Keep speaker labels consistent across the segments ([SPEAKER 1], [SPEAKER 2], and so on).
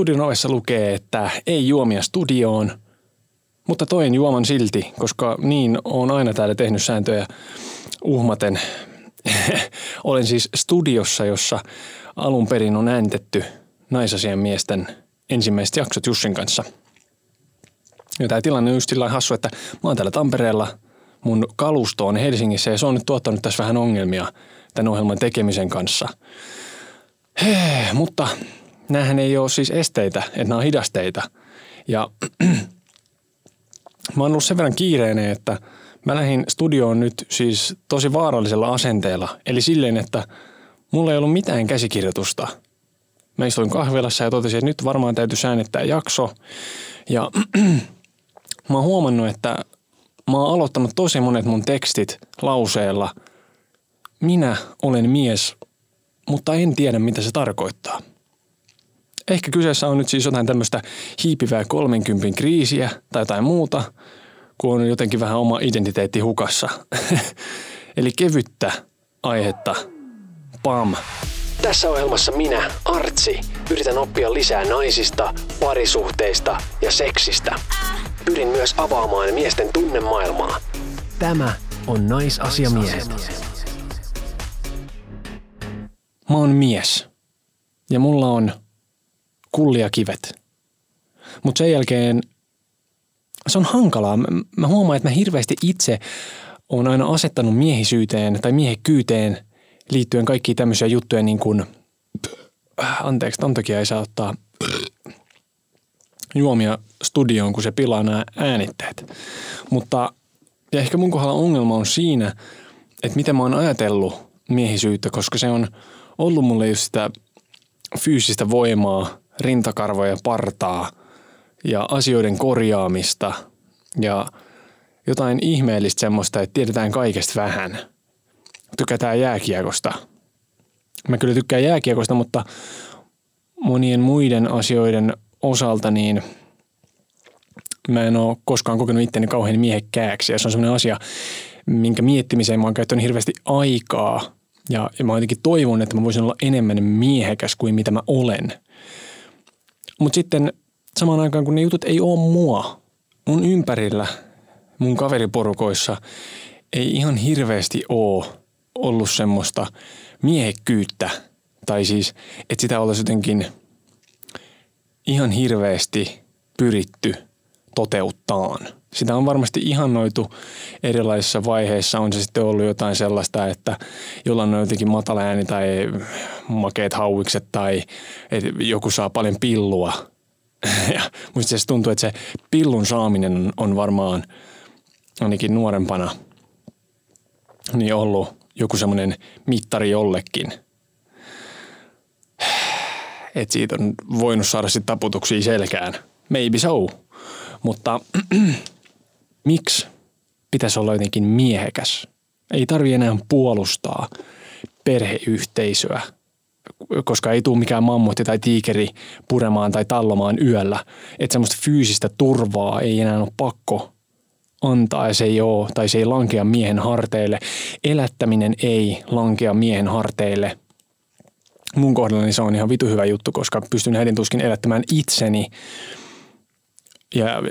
[SPEAKER 1] studion ovessa lukee, että ei juomia studioon, mutta toin juoman silti, koska niin on aina täällä tehnyt sääntöjä uhmaten. Olen siis studiossa, jossa alun perin on äänitetty naisasian miesten ensimmäiset jaksot Jussin kanssa. Ja tämä tilanne on just sillä hassu, että mä oon täällä Tampereella, mun kalusto on Helsingissä ja se on nyt tuottanut tässä vähän ongelmia tämän ohjelman tekemisen kanssa. Hei, mutta näähän ei ole siis esteitä, että nämä on hidasteita. Ja mä oon ollut sen verran kiireinen, että mä lähdin studioon nyt siis tosi vaarallisella asenteella. Eli silleen, että mulla ei ollut mitään käsikirjoitusta. Mä istuin kahvilassa ja totesin, että nyt varmaan täytyy äänittää jakso. Ja mä oon huomannut, että mä oon aloittanut tosi monet mun tekstit lauseella Minä olen mies, mutta en tiedä mitä se tarkoittaa. Ehkä kyseessä on nyt siis jotain tämmöistä hiipivää 30 kriisiä tai jotain muuta, kun on jotenkin vähän oma identiteetti hukassa. Eli kevyttä aihetta. Pam.
[SPEAKER 2] Tässä ohjelmassa minä, Artsi, yritän oppia lisää naisista, parisuhteista ja seksistä. Pyrin myös avaamaan miesten tunnemaailmaa.
[SPEAKER 3] Tämä on Naisasiamiehet.
[SPEAKER 1] Mä oon mies. Ja mulla on kulliakivet. Mutta sen jälkeen se on hankalaa. Mä huomaan, että mä hirveästi itse on aina asettanut miehisyyteen tai miehekkyyteen liittyen kaikkiin tämmöisiä juttuja niin kuin, anteeksi, ton takia ei saa ottaa juomia studioon, kun se pilaa nämä äänitteet. Mutta ja ehkä mun kohdalla ongelma on siinä, että miten mä oon ajatellut miehisyyttä, koska se on ollut mulle just sitä fyysistä voimaa, rintakarvoja, partaa ja asioiden korjaamista ja jotain ihmeellistä semmoista, että tiedetään kaikesta vähän. Tykätään jääkiekosta. Mä kyllä tykkään jääkiekosta, mutta monien muiden asioiden osalta niin mä en ole koskaan kokenut itteni kauhean miehekkääksi. Ja se on semmoinen asia, minkä miettimiseen mä oon käyttänyt hirveästi aikaa. Ja, ja mä jotenkin toivon, että mä voisin olla enemmän miehekäs kuin mitä mä olen. Mutta sitten samaan aikaan, kun ne jutut ei ole mua, mun ympärillä, mun kaveriporukoissa ei ihan hirveästi ole ollut semmoista miehekkyyttä. Tai siis, että sitä olisi jotenkin ihan hirveästi pyritty toteuttaan. Sitä on varmasti ihannoitu erilaisissa vaiheissa. On se sitten ollut jotain sellaista, että jollain on jotenkin matala ääni tai makeet hauikset tai että joku saa paljon pillua. Ja musta se tuntuu, että se pillun saaminen on varmaan ainakin nuorempana niin ollut joku semmoinen mittari jollekin. Että siitä on voinut saada sitten taputuksia selkään. Maybe so. Mutta miksi pitäisi olla jotenkin miehekäs? Ei tarvi enää puolustaa perheyhteisöä, koska ei tule mikään mammutti tai tiikeri puremaan tai tallomaan yöllä. Että semmoista fyysistä turvaa ei enää ole pakko antaa ja se ei ole, tai se ei lankea miehen harteille. Elättäminen ei lankea miehen harteille. Mun kohdallani se on ihan vitu hyvä juttu, koska pystyn heidän tuskin elättämään itseni – ja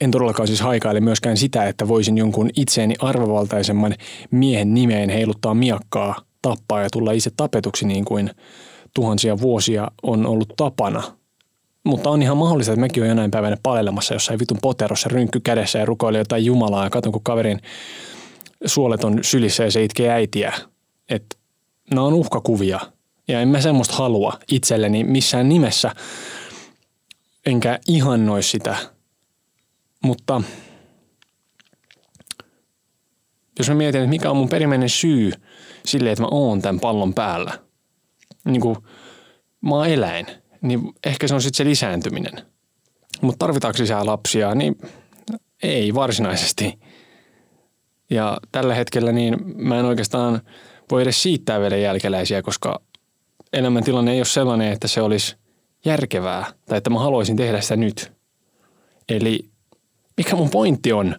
[SPEAKER 1] en todellakaan siis haikaile myöskään sitä, että voisin jonkun itseeni arvovaltaisemman miehen nimeen heiluttaa miakkaa, tappaa ja tulla itse tapetuksi niin kuin tuhansia vuosia on ollut tapana. Mutta on ihan mahdollista, että mäkin olen jonain päivänä palelemassa jossain vitun poterossa rynkky kädessä ja rukoilen jotain Jumalaa ja katon, kun kaverin suolet on sylissä ja se itkee äitiä. Että nämä on uhkakuvia ja en mä semmoista halua itselleni missään nimessä – enkä ihannoi sitä. Mutta jos mä mietin, että mikä on mun perimmäinen syy sille, että mä oon tämän pallon päällä, niin kuin mä oon eläin, niin ehkä se on sitten se lisääntyminen. Mutta tarvitaanko lisää lapsia, niin ei varsinaisesti. Ja tällä hetkellä niin mä en oikeastaan voi edes siittää vielä jälkeläisiä, koska elämäntilanne ei ole sellainen, että se olisi järkevää tai että mä haluaisin tehdä sitä nyt. Eli mikä mun pointti on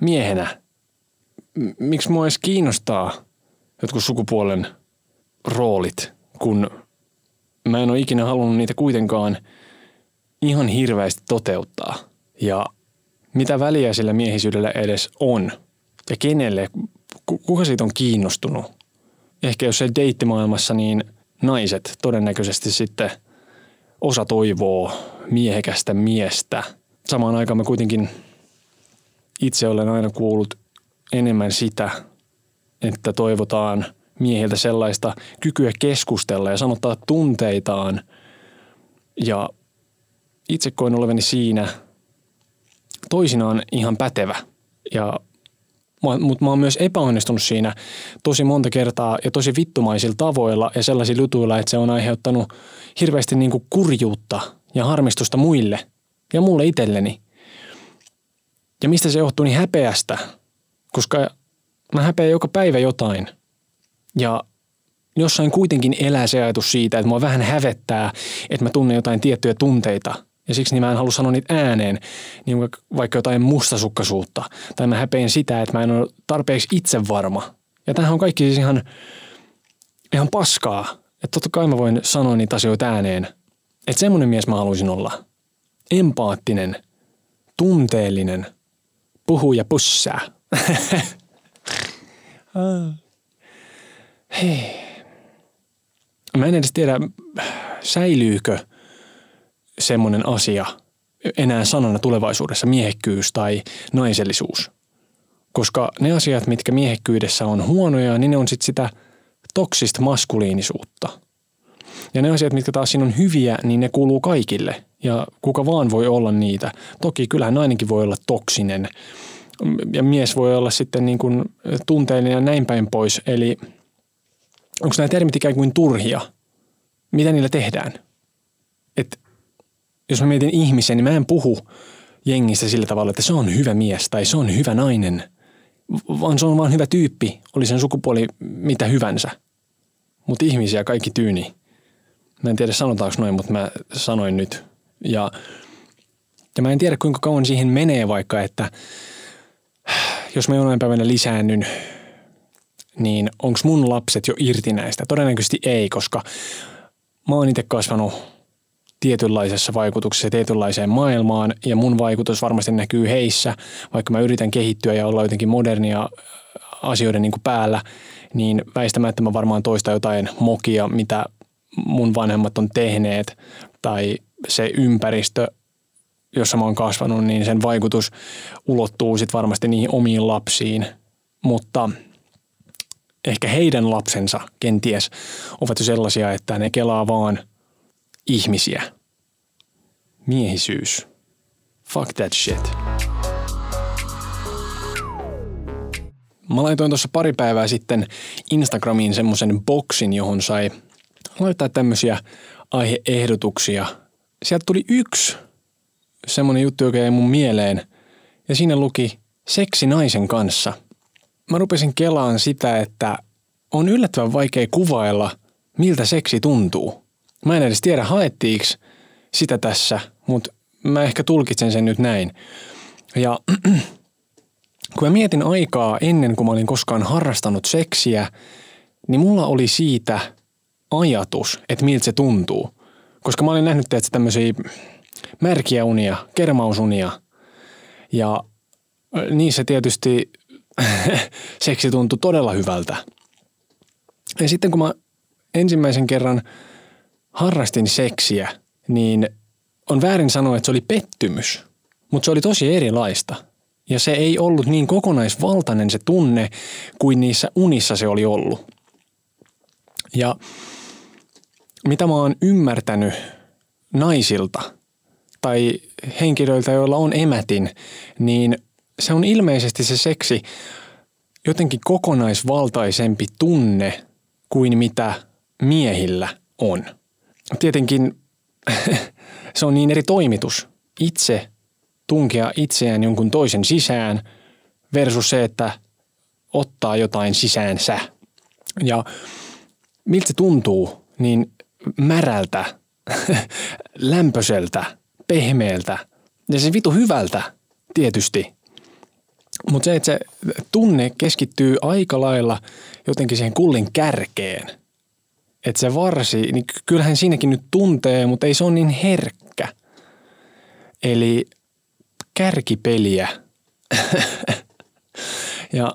[SPEAKER 1] miehenä? Miksi mua edes kiinnostaa jotkut sukupuolen roolit, kun mä en ole ikinä halunnut niitä kuitenkaan ihan hirveästi toteuttaa. Ja mitä väliä sillä miehisyydellä edes on ja kenelle, kuka siitä on kiinnostunut. Ehkä jos se deittimaailmassa, niin naiset todennäköisesti sitten osa toivoo miehekästä miestä. Samaan aikaan mä kuitenkin itse olen aina kuullut enemmän sitä, että toivotaan miehiltä sellaista kykyä keskustella ja sanottaa tunteitaan. Ja itse koen olevani siinä toisinaan ihan pätevä. Ja mutta mä oon myös epäonnistunut siinä tosi monta kertaa ja tosi vittumaisilla tavoilla ja sellaisilla jutuilla, että se on aiheuttanut hirveästi niin kuin kurjuutta ja harmistusta muille ja mulle itselleni. Ja mistä se johtuu, niin häpeästä, koska mä häpeän joka päivä jotain. Ja jossain kuitenkin elää se ajatus siitä, että mua vähän hävettää, että mä tunnen jotain tiettyjä tunteita – ja siksi niin mä en halua sanoa niitä ääneen, niin vaikka jotain mustasukkaisuutta. Tai mä häpeän sitä, että mä en ole tarpeeksi itsevarma. Ja tämähän on kaikki siis ihan, ihan paskaa. Että totta kai mä voin sanoa niitä asioita ääneen. Että semmoinen mies mä haluaisin olla. Empaattinen, tunteellinen, puhuja pussää. Hei. Mä en edes tiedä, säilyykö – semmoinen asia enää sanana tulevaisuudessa, miehekkyys tai naisellisuus. Koska ne asiat, mitkä miehekkyydessä on huonoja, niin ne on sitten sitä toksista maskuliinisuutta. Ja ne asiat, mitkä taas siinä on hyviä, niin ne kuuluu kaikille. Ja kuka vaan voi olla niitä. Toki kyllä nainenkin voi olla toksinen. Ja mies voi olla sitten niin kuin tunteellinen ja näin päin pois. Eli onko nämä termit ikään kuin turhia? Mitä niillä tehdään? Että jos mä mietin ihmisen, niin mä en puhu jengistä sillä tavalla, että se on hyvä mies tai se on hyvä nainen, vaan se on vaan hyvä tyyppi, oli sen sukupuoli mitä hyvänsä. Mutta ihmisiä kaikki tyyni. Mä en tiedä sanotaanko noin, mutta mä sanoin nyt. Ja, ja mä en tiedä kuinka kauan siihen menee vaikka, että jos mä jonain päivänä lisäännyn, niin onko mun lapset jo irti näistä? Todennäköisesti ei, koska mä oon itse kasvanut tietynlaisessa vaikutuksessa tietynlaiseen maailmaan ja mun vaikutus varmasti näkyy heissä, vaikka mä yritän kehittyä ja olla jotenkin modernia asioiden niin kuin päällä, niin väistämättä mä varmaan toista jotain mokia, mitä mun vanhemmat on tehneet tai se ympäristö, jossa mä oon kasvanut, niin sen vaikutus ulottuu sitten varmasti niihin omiin lapsiin, mutta ehkä heidän lapsensa kenties ovat jo sellaisia, että ne kelaa vaan – ihmisiä. Miehisyys. Fuck that shit. Mä laitoin tuossa pari päivää sitten Instagramiin semmoisen boksin, johon sai laittaa tämmöisiä aiheehdotuksia. Sieltä tuli yksi semmoinen juttu, joka jäi mun mieleen. Ja siinä luki seksi naisen kanssa. Mä rupesin kelaan sitä, että on yllättävän vaikea kuvailla, miltä seksi tuntuu. Mä en edes tiedä, haettiinko sitä tässä, mutta mä ehkä tulkitsen sen nyt näin. Ja kun mä mietin aikaa ennen kuin mä olin koskaan harrastanut seksiä, niin mulla oli siitä ajatus, että miltä se tuntuu. Koska mä olin nähnyt että tämmöisiä märkiä unia, kermausunia. Ja niissä tietysti seksi tuntui todella hyvältä. Ja sitten kun mä ensimmäisen kerran – harrastin seksiä, niin on väärin sanoa, että se oli pettymys, mutta se oli tosi erilaista. Ja se ei ollut niin kokonaisvaltainen se tunne kuin niissä unissa se oli ollut. Ja mitä mä oon ymmärtänyt naisilta tai henkilöiltä, joilla on emätin, niin se on ilmeisesti se seksi jotenkin kokonaisvaltaisempi tunne kuin mitä miehillä on tietenkin se on niin eri toimitus. Itse tunkea itseään jonkun toisen sisään versus se, että ottaa jotain sisäänsä. Ja miltä se tuntuu, niin märältä, lämpöiseltä, pehmeältä ja se vitu hyvältä tietysti. Mutta se, että se tunne keskittyy aika lailla jotenkin siihen kullin kärkeen – että se varsi, niin kyllähän siinäkin nyt tuntee, mutta ei se ole niin herkkä. Eli kärkipeliä. ja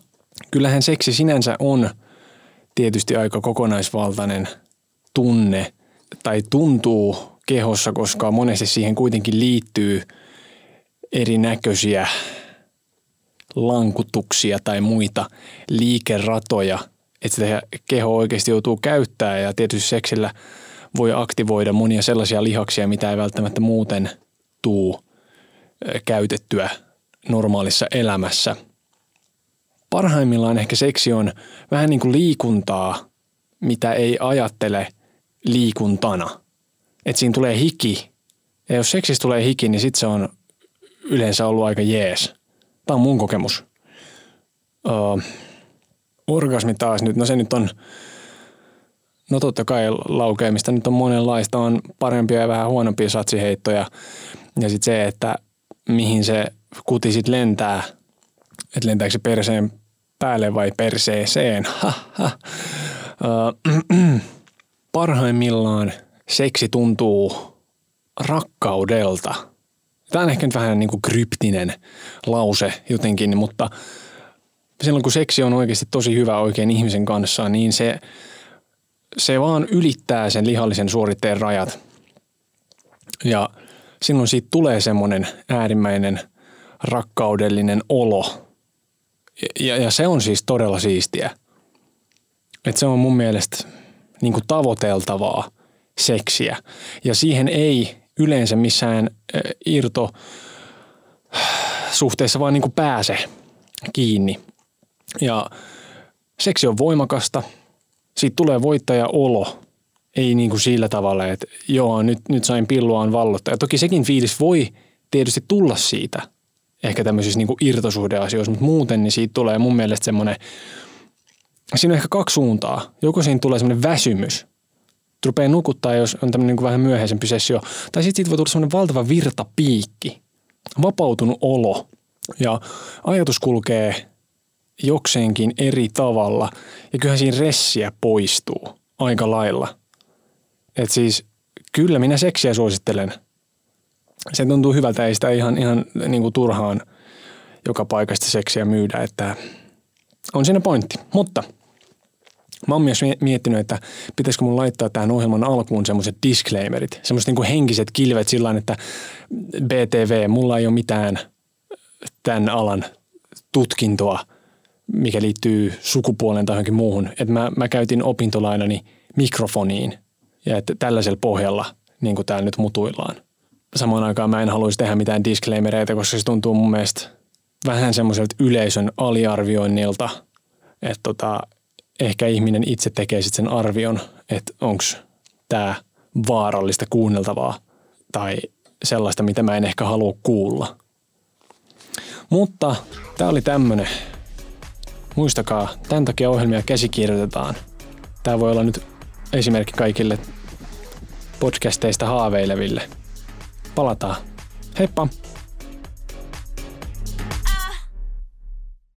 [SPEAKER 1] kyllähän seksi sinänsä on tietysti aika kokonaisvaltainen tunne tai tuntuu kehossa, koska monesti siihen kuitenkin liittyy erinäköisiä lankutuksia tai muita liikeratoja, että sitä keho oikeasti joutuu käyttää ja tietysti seksillä voi aktivoida monia sellaisia lihaksia, mitä ei välttämättä muuten tuu käytettyä normaalissa elämässä. Parhaimmillaan ehkä seksi on vähän niin kuin liikuntaa, mitä ei ajattele liikuntana. Että siinä tulee hiki. Ja jos seksistä tulee hiki, niin sitten se on yleensä ollut aika jees. Tämä on mun kokemus. Öö, orgasmi taas nyt, no se nyt on, no totta kai laukeamista nyt on monenlaista, on parempia ja vähän huonompia satsiheittoja. Ja sitten se, että mihin se kuti sitten lentää, että lentääkö se perseen päälle vai perseeseen. Öö, parhaimmillaan seksi tuntuu rakkaudelta – Tämä on ehkä nyt vähän niin kuin kryptinen lause jotenkin, mutta silloin kun seksi on oikeasti tosi hyvä oikein ihmisen kanssa, niin se, se vaan ylittää sen lihallisen suoritteen rajat. Ja silloin siitä tulee semmoinen äärimmäinen rakkaudellinen olo. Ja, ja se on siis todella siistiä. että se on mun mielestä niin kuin tavoiteltavaa seksiä. Ja siihen ei yleensä missään irto suhteessa vaan niin kuin pääse kiinni. Ja seksi on voimakasta, siitä tulee voittaja-olo, ei niin kuin sillä tavalla, että joo, nyt, nyt sain pilluaan vallottaa. Ja toki sekin fiilis voi tietysti tulla siitä, ehkä tämmöisissä niin irtosuhdeasioissa, mutta muuten niin siitä tulee mun mielestä semmoinen, siinä on ehkä kaksi suuntaa. Joko siinä tulee semmoinen väsymys, rupeaa nukuttaa, jos on tämmöinen niin vähän myöhäisempi sessio. Tai sitten siitä voi tulla semmoinen valtava virtapiikki, vapautunut olo ja ajatus kulkee jokseenkin eri tavalla ja kyllähän siinä ressiä poistuu aika lailla. Et siis kyllä minä seksiä suosittelen. Se tuntuu hyvältä, ei sitä ihan, ihan niin kuin turhaan joka paikasta seksiä myydä, että on siinä pointti. Mutta – Mä oon myös miettinyt, että pitäisikö mun laittaa tähän ohjelman alkuun semmoiset disclaimerit, semmoiset niin henkiset kilvet sillä että BTV, mulla ei ole mitään tämän alan tutkintoa, mikä liittyy sukupuoleen tai johonkin muuhun. Että mä, mä käytin opintolainani mikrofoniin ja että tällaisella pohjalla, niin kuin täällä nyt mutuillaan. Samaan aikaan mä en haluaisi tehdä mitään disclaimereita, koska se tuntuu mun mielestä vähän semmoiselta yleisön aliarvioinnilta, että tota, ehkä ihminen itse tekee sitten sen arvion, että onko tämä vaarallista kuunneltavaa tai sellaista, mitä mä en ehkä halua kuulla. Mutta tämä oli tämmönen. Muistakaa, tämän takia ohjelmia käsikirjoitetaan. Tämä voi olla nyt esimerkki kaikille podcasteista haaveileville. Palataan. Heippa!